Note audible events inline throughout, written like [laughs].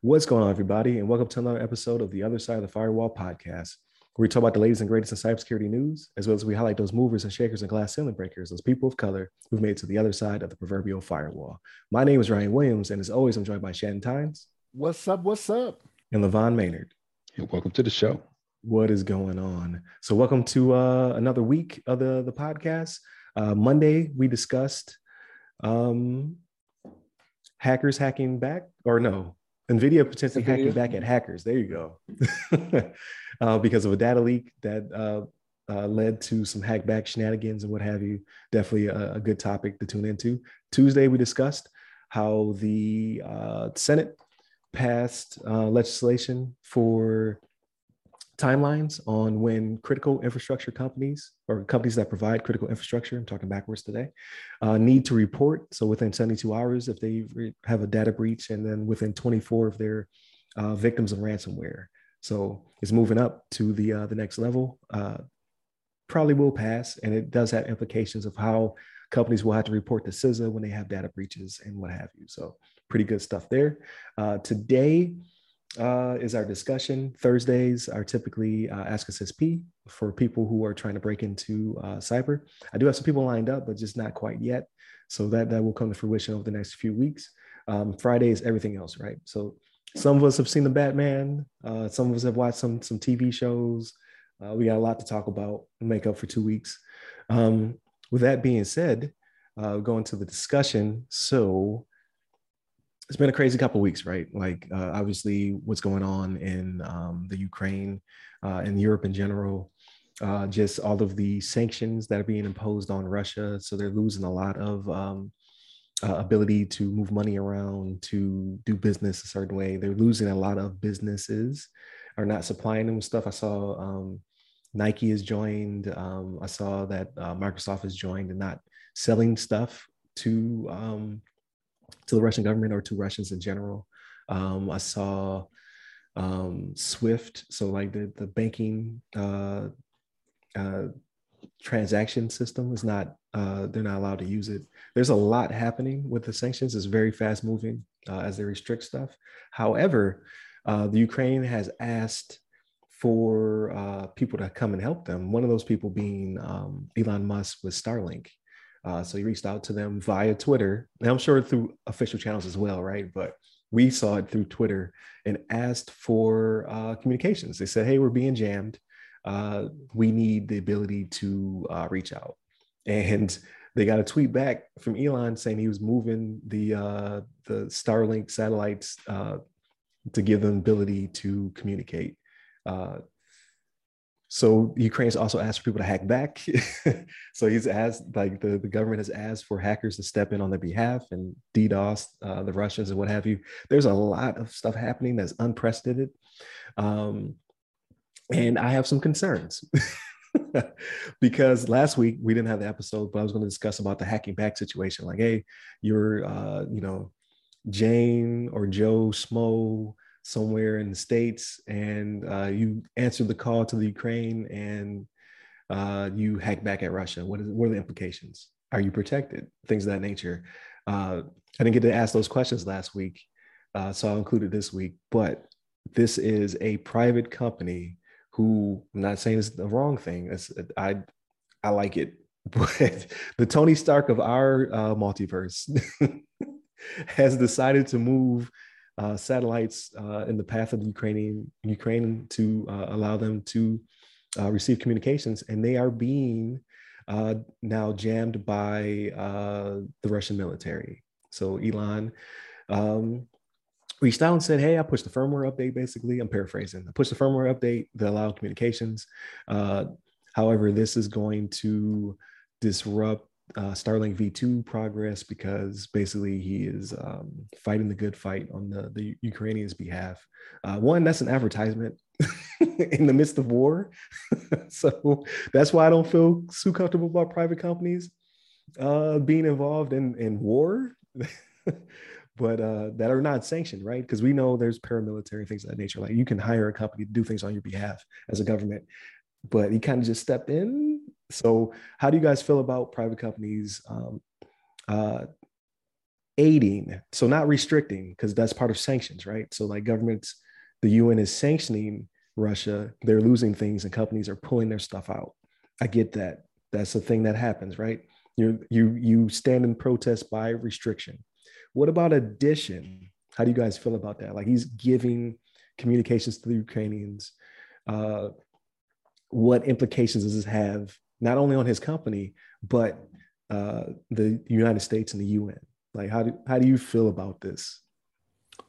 What's going on, everybody, and welcome to another episode of the Other Side of the Firewall podcast, where we talk about the latest and greatest in cybersecurity news, as well as we highlight those movers and shakers and glass ceiling breakers, those people of color who've made it to the other side of the proverbial firewall. My name is Ryan Williams, and as always, I'm joined by Shannon Tynes. What's up? What's up? And LeVon Maynard. And welcome to the show. What is going on? So, welcome to uh, another week of the, the podcast. Uh, Monday, we discussed um, hackers hacking back, or no, NVIDIA potentially NVIDIA. hacking back at hackers. There you go. [laughs] uh, because of a data leak that uh, uh, led to some hack back shenanigans and what have you. Definitely a, a good topic to tune into. Tuesday, we discussed how the uh, Senate passed uh, legislation for timelines on when critical infrastructure companies or companies that provide critical infrastructure, I'm talking backwards today, uh, need to report. So within 72 hours, if they have a data breach, and then within 24 if they're uh, victims of ransomware. So it's moving up to the uh, the next level. Uh, probably will pass, and it does have implications of how companies will have to report to CISA when they have data breaches and what have you. So pretty good stuff there. Uh, today, uh, is our discussion. Thursdays are typically uh, Ask Us SP for people who are trying to break into uh, cyber. I do have some people lined up, but just not quite yet. So that, that will come to fruition over the next few weeks. Um, Friday is everything else, right? So some of us have seen the Batman. Uh, some of us have watched some some TV shows. Uh, we got a lot to talk about make up for two weeks. Um, with that being said, uh, going to the discussion. So it's been a crazy couple weeks, right? Like uh, obviously what's going on in um, the Ukraine uh, and Europe in general, uh, just all of the sanctions that are being imposed on Russia. So they're losing a lot of um, uh, ability to move money around, to do business a certain way. They're losing a lot of businesses, are not supplying them stuff. I saw um, Nike has joined. Um, I saw that uh, Microsoft has joined and not selling stuff to um, to the Russian government or to Russians in general. Um, I saw um, SWIFT, so like the the banking uh, uh, transaction system is not uh, they're not allowed to use it. There's a lot happening with the sanctions. It's very fast moving uh, as they restrict stuff. However, uh, the Ukraine has asked for uh, people to come and help them. One of those people being um, Elon Musk with Starlink. Uh, so he reached out to them via Twitter, and I'm sure through official channels as well, right? But we saw it through Twitter and asked for uh, communications. They said, "Hey, we're being jammed. Uh, we need the ability to uh, reach out." And [laughs] they got a tweet back from Elon saying he was moving the uh, the Starlink satellites uh, to give them ability to communicate. So Ukraine's also asked for people to hack back. [laughs] so he's asked, like the, the government has asked for hackers to step in on their behalf and DDoS uh, the Russians and what have you. There's a lot of stuff happening that's unprecedented. Um, and I have some concerns [laughs] because last week we didn't have the episode, but I was going to discuss about the hacking back situation. Like, hey, you're, uh, you know, Jane or Joe Smo somewhere in the states and uh, you answer the call to the Ukraine and uh, you hack back at Russia? What, is, what are the implications? Are you protected? Things of that nature. Uh, I didn't get to ask those questions last week, uh, so I'll include it this week. But this is a private company who I'm not saying it's the wrong thing. It's, I I like it, [laughs] but the Tony Stark of our uh, multiverse [laughs] has decided to move uh, satellites uh, in the path of the Ukrainian Ukraine to uh, allow them to uh, receive communications, and they are being uh, now jammed by uh, the Russian military. So Elon um, reached out and said, "Hey, I pushed the firmware update. Basically, I'm paraphrasing. I pushed the firmware update that allow communications. however, this is going to disrupt uh, Starlink V2 progress because basically he is um, fighting the good fight on the, the Ukrainians' behalf. Uh, one, that's an advertisement [laughs] in the midst of war. [laughs] so that's why I don't feel too comfortable about private companies uh, being involved in, in war. [laughs] but uh, that are not sanctioned, right? Because we know there's paramilitary things of that nature. Like you can hire a company to do things on your behalf as a government, but he kind of just stepped in so, how do you guys feel about private companies um, uh, aiding, so not restricting, because that's part of sanctions, right? So like governments, the UN is sanctioning Russia, they're losing things and companies are pulling their stuff out. I get that. That's a thing that happens, right? You you you stand in protest by restriction. What about addition? How do you guys feel about that? Like he's giving communications to the Ukrainians. Uh, what implications does this have not only on his company but uh, the United States and the UN? Like how do how do you feel about this?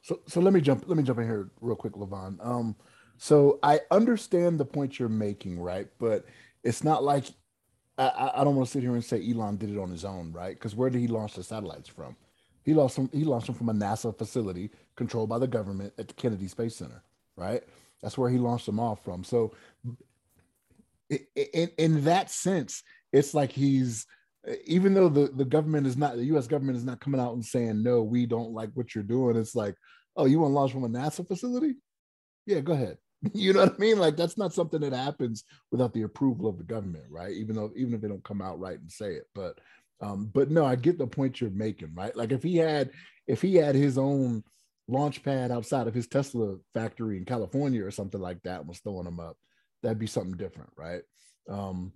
So so let me jump let me jump in here real quick, LeVon. Um, so I understand the point you're making, right? But it's not like I, I don't want to sit here and say Elon did it on his own, right? Because where did he launch the satellites from? He launched them. He launched them from a NASA facility controlled by the government at the Kennedy Space Center, right? That's where he launched them off from. So, in in that sense, it's like he's even though the, the government is not the US government is not coming out and saying no, we don't like what you're doing. It's like, oh, you want to launch from a NASA facility? Yeah, go ahead. [laughs] You know what I mean? Like that's not something that happens without the approval of the government, right? Even though even if they don't come out right and say it. But um, but no, I get the point you're making, right? Like if he had if he had his own launch pad outside of his Tesla factory in California or something like that was throwing them up, that'd be something different, right? Um,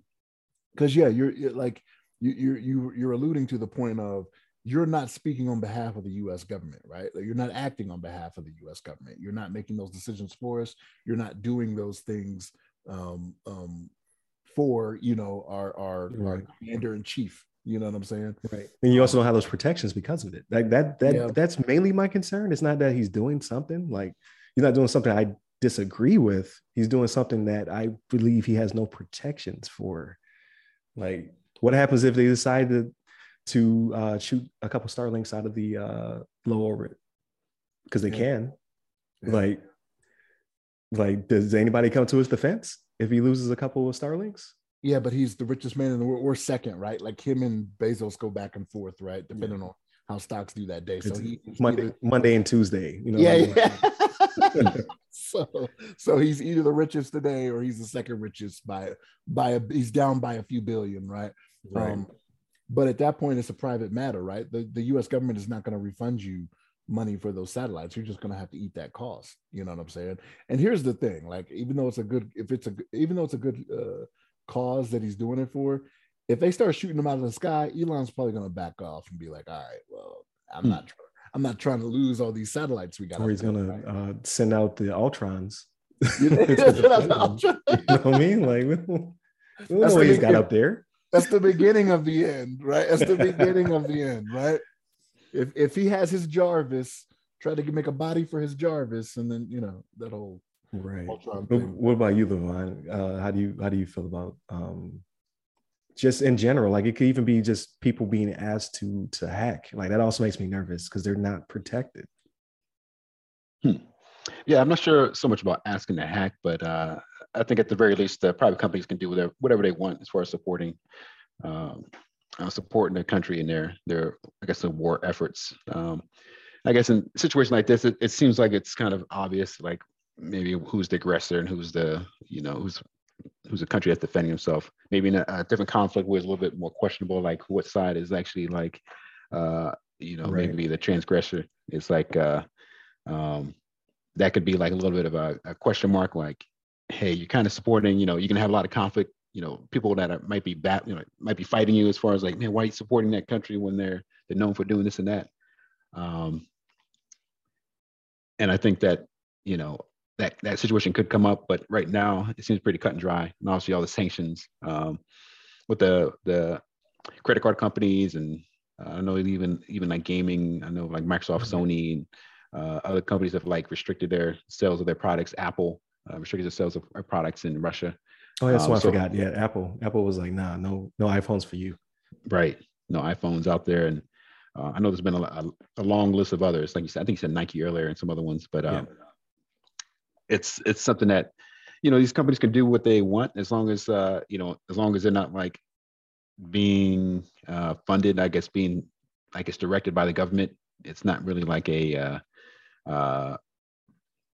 because yeah, you're, you're like you you you you're alluding to the point of you're not speaking on behalf of the U.S. government, right? Like you're not acting on behalf of the U.S. government. You're not making those decisions for us. You're not doing those things um, um, for you know our our, right. our commander in chief. You know what I'm saying? Right. And you also don't have those protections because of it. Like that that yeah. that's mainly my concern. It's not that he's doing something like he's not doing something I disagree with. He's doing something that I believe he has no protections for. Like, what happens if they decide to to uh, shoot a couple Starlinks out of the uh, low orbit because they yeah. can. Yeah. Like, like does anybody come to his defense if he loses a couple of Starlinks? Yeah, but he's the richest man in the world. We're second, right? Like him and Bezos go back and forth, right? Depending yeah. on how stocks do that day. So he Monday, either, Monday and Tuesday. You know, yeah, yeah. [laughs] [laughs] so so he's either the richest today or he's the second richest by by a, he's down by a few billion, right? Right. Um, but at that point, it's a private matter, right? The, the US government is not going to refund you money for those satellites. You're just going to have to eat that cost. You know what I'm saying? And here's the thing like, even though it's a good, if it's a, even though it's a good uh, cause that he's doing it for, if they start shooting them out of the sky, Elon's probably going to back off and be like, all right, well, I'm hmm. not, trying, I'm not trying to lose all these satellites we got. Or he's right? to uh, send out the Ultrons. [laughs] [laughs] [laughs] you know what I mean? Like, we don't know what he's got up there that's the beginning of the end, right? That's the beginning of the end, right? If if he has his Jarvis, try to make a body for his Jarvis, and then you know that whole right. What about you, LeVon? Uh, how do you how do you feel about um, just in general? Like it could even be just people being asked to to hack. Like that also makes me nervous because they're not protected. Hmm. Yeah, I'm not sure so much about asking to hack, but uh, I think at the very least, the private companies can do whatever, whatever they want as far as supporting um, uh, supporting the country in their their I guess the war efforts. Um, I guess in a situation like this, it, it seems like it's kind of obvious, like maybe who's the aggressor and who's the you know who's who's a country that's defending himself. Maybe in a, a different conflict where it's a little bit more questionable, like what side is actually like uh, you know right. maybe the transgressor. It's like uh, um, that could be like a little bit of a, a question mark, like hey, you're kind of supporting, you know, you're gonna have a lot of conflict, you know, people that are, might be bad, you know, might be fighting you as far as like, man, why are you supporting that country when they're they're known for doing this and that? Um, and I think that, you know, that that situation could come up, but right now it seems pretty cut and dry. And obviously all the sanctions um, with the the credit card companies and uh, I know even even like gaming, I know like Microsoft, mm-hmm. Sony, and uh, other companies have like restricted their sales of their products. Apple uh, restricted the sales of our products in Russia. Oh, that's um, what so, I forgot. Yeah, Apple. Apple was like, nah, no, no iPhones for you. Right. No iPhones out there, and uh, I know there's been a, a, a, long list of others. Like you said, I think you said Nike earlier, and some other ones. But um, yeah. It's it's something that you know these companies can do what they want as long as uh, you know as long as they're not like being uh, funded. I guess being I guess directed by the government. It's not really like a uh, uh,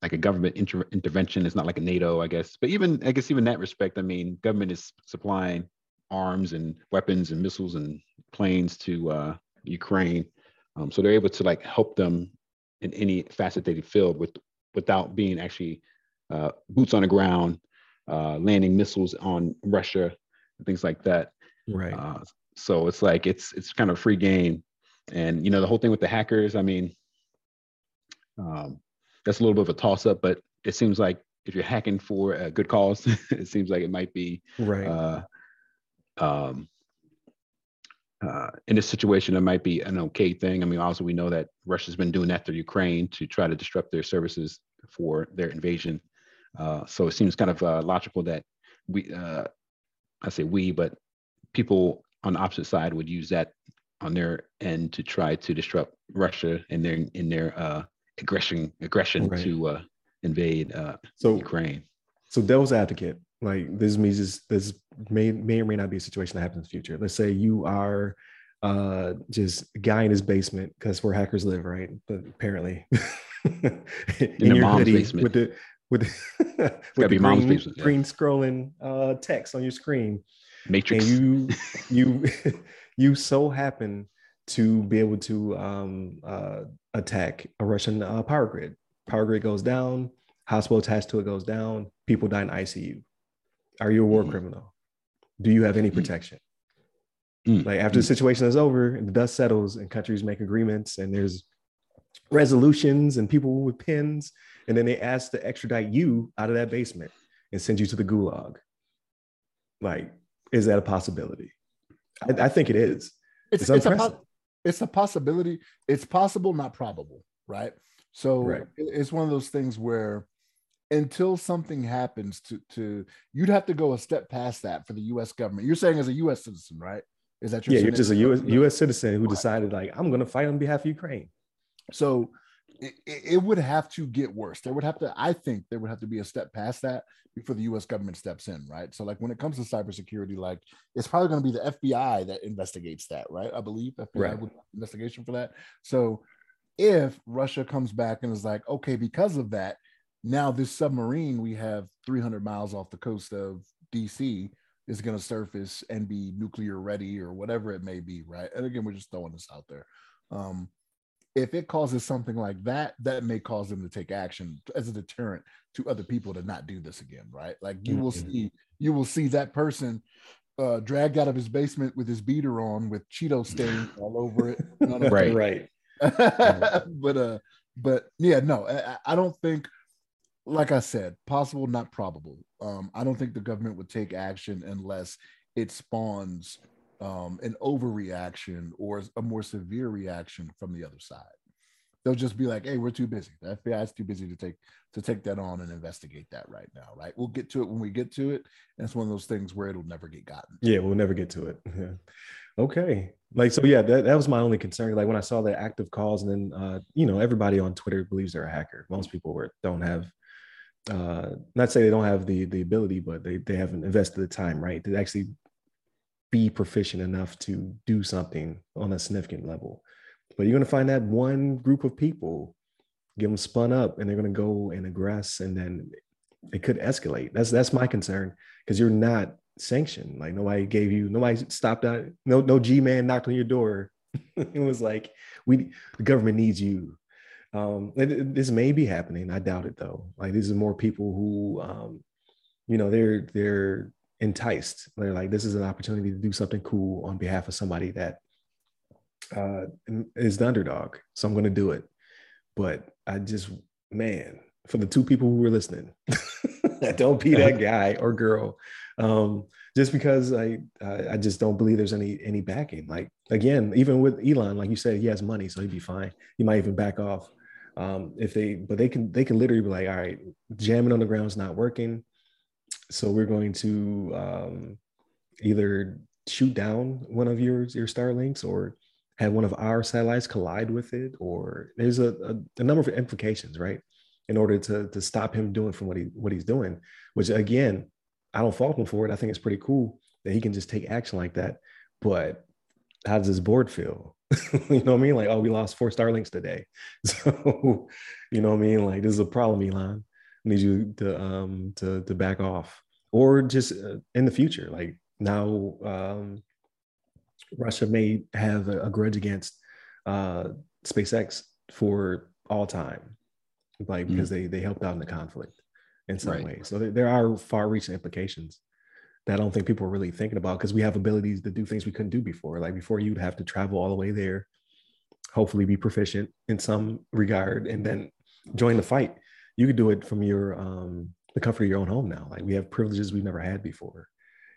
like a government inter- intervention. It's not like a NATO, I guess. But even I guess even that respect, I mean, government is supplying arms and weapons and missiles and planes to uh, Ukraine. Um, so they're able to like help them in any facet they feel with without being actually uh, boots on the ground, uh, landing missiles on Russia, things like that. Right. Uh, so it's like it's it's kind of free game, and you know the whole thing with the hackers. I mean, um, that's a little bit of a toss up, but it seems like if you're hacking for a good cause, [laughs] it seems like it might be right. Uh, um, uh, in this situation, it might be an okay thing. I mean, also we know that Russia's been doing that through Ukraine to try to disrupt their services for their invasion. Uh, so it seems kind of uh, logical that we, uh, I say we, but people on the opposite side would use that on their end to try to disrupt Russia in their in their uh, aggression aggression right. to uh, invade so, Ukraine. So devil's advocate, like this means this, this may may or may not be a situation that happens in the future. Let's say you are uh just a guy in his basement because where hackers live, right? But apparently [laughs] in, in your hoodie basement. with the with, the, [laughs] with the green, basement, yeah. green scrolling uh text on your screen. Matrix. And you [laughs] you you so happen to be able to um uh attack a Russian uh, power grid. Power grid goes down, hospital attached to it goes down, people die in ICU. Are you a war mm. criminal? Do you have any mm. protection? Mm. Like after the mm. situation is over and the dust settles and countries make agreements and there's resolutions and people with pens, and then they ask to extradite you out of that basement and send you to the gulag. Like, is that a possibility? I, I think it is. It's, it's, it's a, it's a possibility. It's possible, not probable, right? So right. it's one of those things where until something happens to to you'd have to go a step past that for the U.S. government. You're saying as a U.S. citizen, right? Is that your yeah? You're just a U.S. U.S. citizen who decided like I'm going to fight on behalf of Ukraine. So it, it, would have to get worse. There would have to, I think, there would have to be a step past that before the U.S. government steps in, right? So like when it comes to cybersecurity, like it's probably going to be the FBI that investigates that, right? I believe FBI right. would investigation for that. So if Russia comes back and is like, okay, because of that, now this submarine we have 300 miles off the coast of DC is going to surface and be nuclear ready or whatever it may be, right? And again, we're just throwing this out there. Um, if it causes something like that, that may cause them to take action as a deterrent to other people to not do this again, right? Like you mm-hmm. will see, you will see that person uh, dragged out of his basement with his beater on with Cheeto stain [laughs] all over it. right, right. [laughs] but uh, but yeah, no, I, I don't think like I said, possible, not probable. Um, I don't think the government would take action unless it spawns um, an overreaction or a more severe reaction from the other side. They'll just be like, "Hey, we're too busy. The FBI is too busy to take to take that on and investigate that right now." Right? We'll get to it when we get to it, and it's one of those things where it'll never get gotten. Yeah, we'll never get to it. [laughs] Yeah. Okay. Like so, yeah. That, that was my only concern. Like when I saw the active calls, and then uh, you know everybody on Twitter believes they're a hacker. Most people were, don't have uh, not say they don't have the the ability, but they they haven't invested the time right to actually be proficient enough to do something on a significant level. But you're going to find that one group of people get them spun up, and they're going to go and aggress, and then it could escalate. That's that's my concern because you're not sanctioned. Like nobody gave you, nobody stopped out. No no G man knocked on your door. [laughs] it was like we the government needs you um, this may be happening. I doubt it though. Like these are more people who, um, you know, they're they're enticed. They're like, this is an opportunity to do something cool on behalf of somebody that uh, is the underdog. So I'm going to do it. But I just, man, for the two people who were listening, [laughs] don't be that guy or girl. Um, just because I, I just don't believe there's any any backing. Like again, even with Elon, like you said, he has money, so he'd be fine. He might even back off um, if they but they can they can literally be like all right jamming on the ground is not working. So we're going to um, either shoot down one of your your starlinks or have one of our satellites collide with it or there's a, a, a number of implications right in order to to stop him doing from what he what he's doing which again i don't fault him for it. I think it's pretty cool that he can just take action like that. But how does his board feel [laughs] you know what I mean? Like, oh, we lost four Starlinks today. [laughs] So, you know what I mean? Like, this is a problem, Elon. I need you to um to to back off, or just uh, in the future. Like now, um, Russia may have a, a grudge against uh, SpaceX for all time, like because mm-hmm. they they helped out in the conflict in some right. way. So there, there are far-reaching implications that I don't think people are really thinking about because we have abilities to do things we couldn't do before. Like before, you'd have to travel all the way there, hopefully be proficient in some regard, and then join the fight. You could do it from your um, the comfort of your own home now. Like we have privileges we've never had before,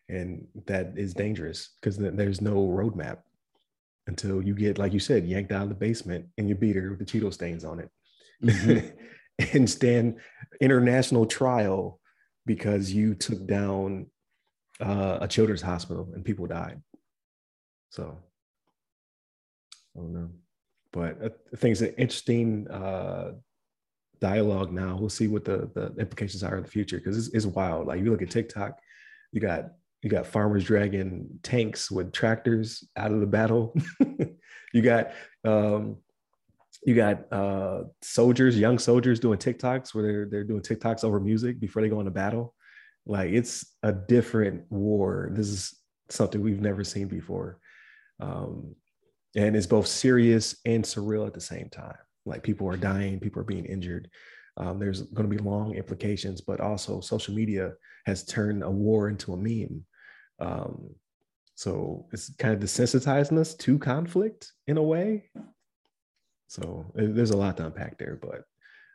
and that is dangerous because there's no roadmap until you get, like you said, yanked out of the basement in your beater with the Cheeto stains on it, mm-hmm. [laughs] and stand international trial because you took down uh, a children's hospital and people died. So I don't know, but I think it's an interesting uh, dialogue now. We'll see what the, the implications are in the future because it's, it's wild. Like you look at TikTok, you got you got farmers dragging tanks with tractors out of the battle. [laughs] you got um, you got uh, soldiers, young soldiers doing TikToks where they're they're doing TikToks over music before they go into battle. Like it's a different war. This is something we've never seen before. Um, and it's both serious and surreal at the same time. Like people are dying, people are being injured. Um, there's going to be long implications, but also social media has turned a war into a meme. Um, so it's kind of desensitizing us to conflict in a way. So there's a lot to unpack there, but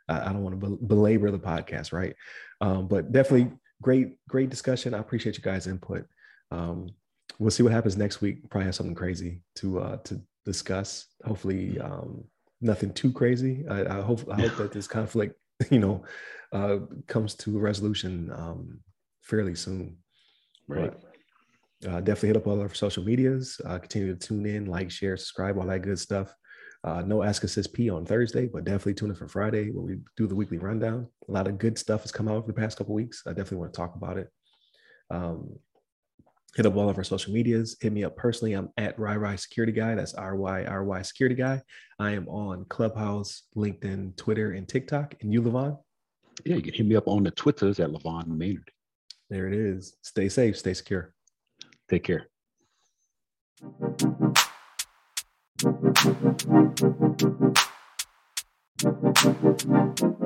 I, I don't want to belabor the podcast, right? Um, but definitely great, great discussion. I appreciate you guys' input. Um, we'll see what happens next week. Probably have something crazy to uh, to discuss. Hopefully, um, nothing too crazy. I, I hope I hope that this conflict, [laughs] you know, uh, comes to a resolution um, fairly soon. Right. But, uh, definitely hit up all our social medias. Uh, continue to tune in, like, share, subscribe, all that good stuff. Uh, no Ask Us P on Thursday, but definitely tune in for Friday where we do the weekly rundown. A lot of good stuff has come out over the past couple weeks. I definitely want to talk about it. Um, hit up all of our social medias. Hit me up personally. I'm at RyRy Security Guy. That's R Y R Y Security Guy. I am on Clubhouse, LinkedIn, Twitter, and TikTok. And you, LeVon? Yeah, you can hit me up on the Twitters at LeVon Maynard. There it is. Stay safe, stay secure. Take care. Thank you.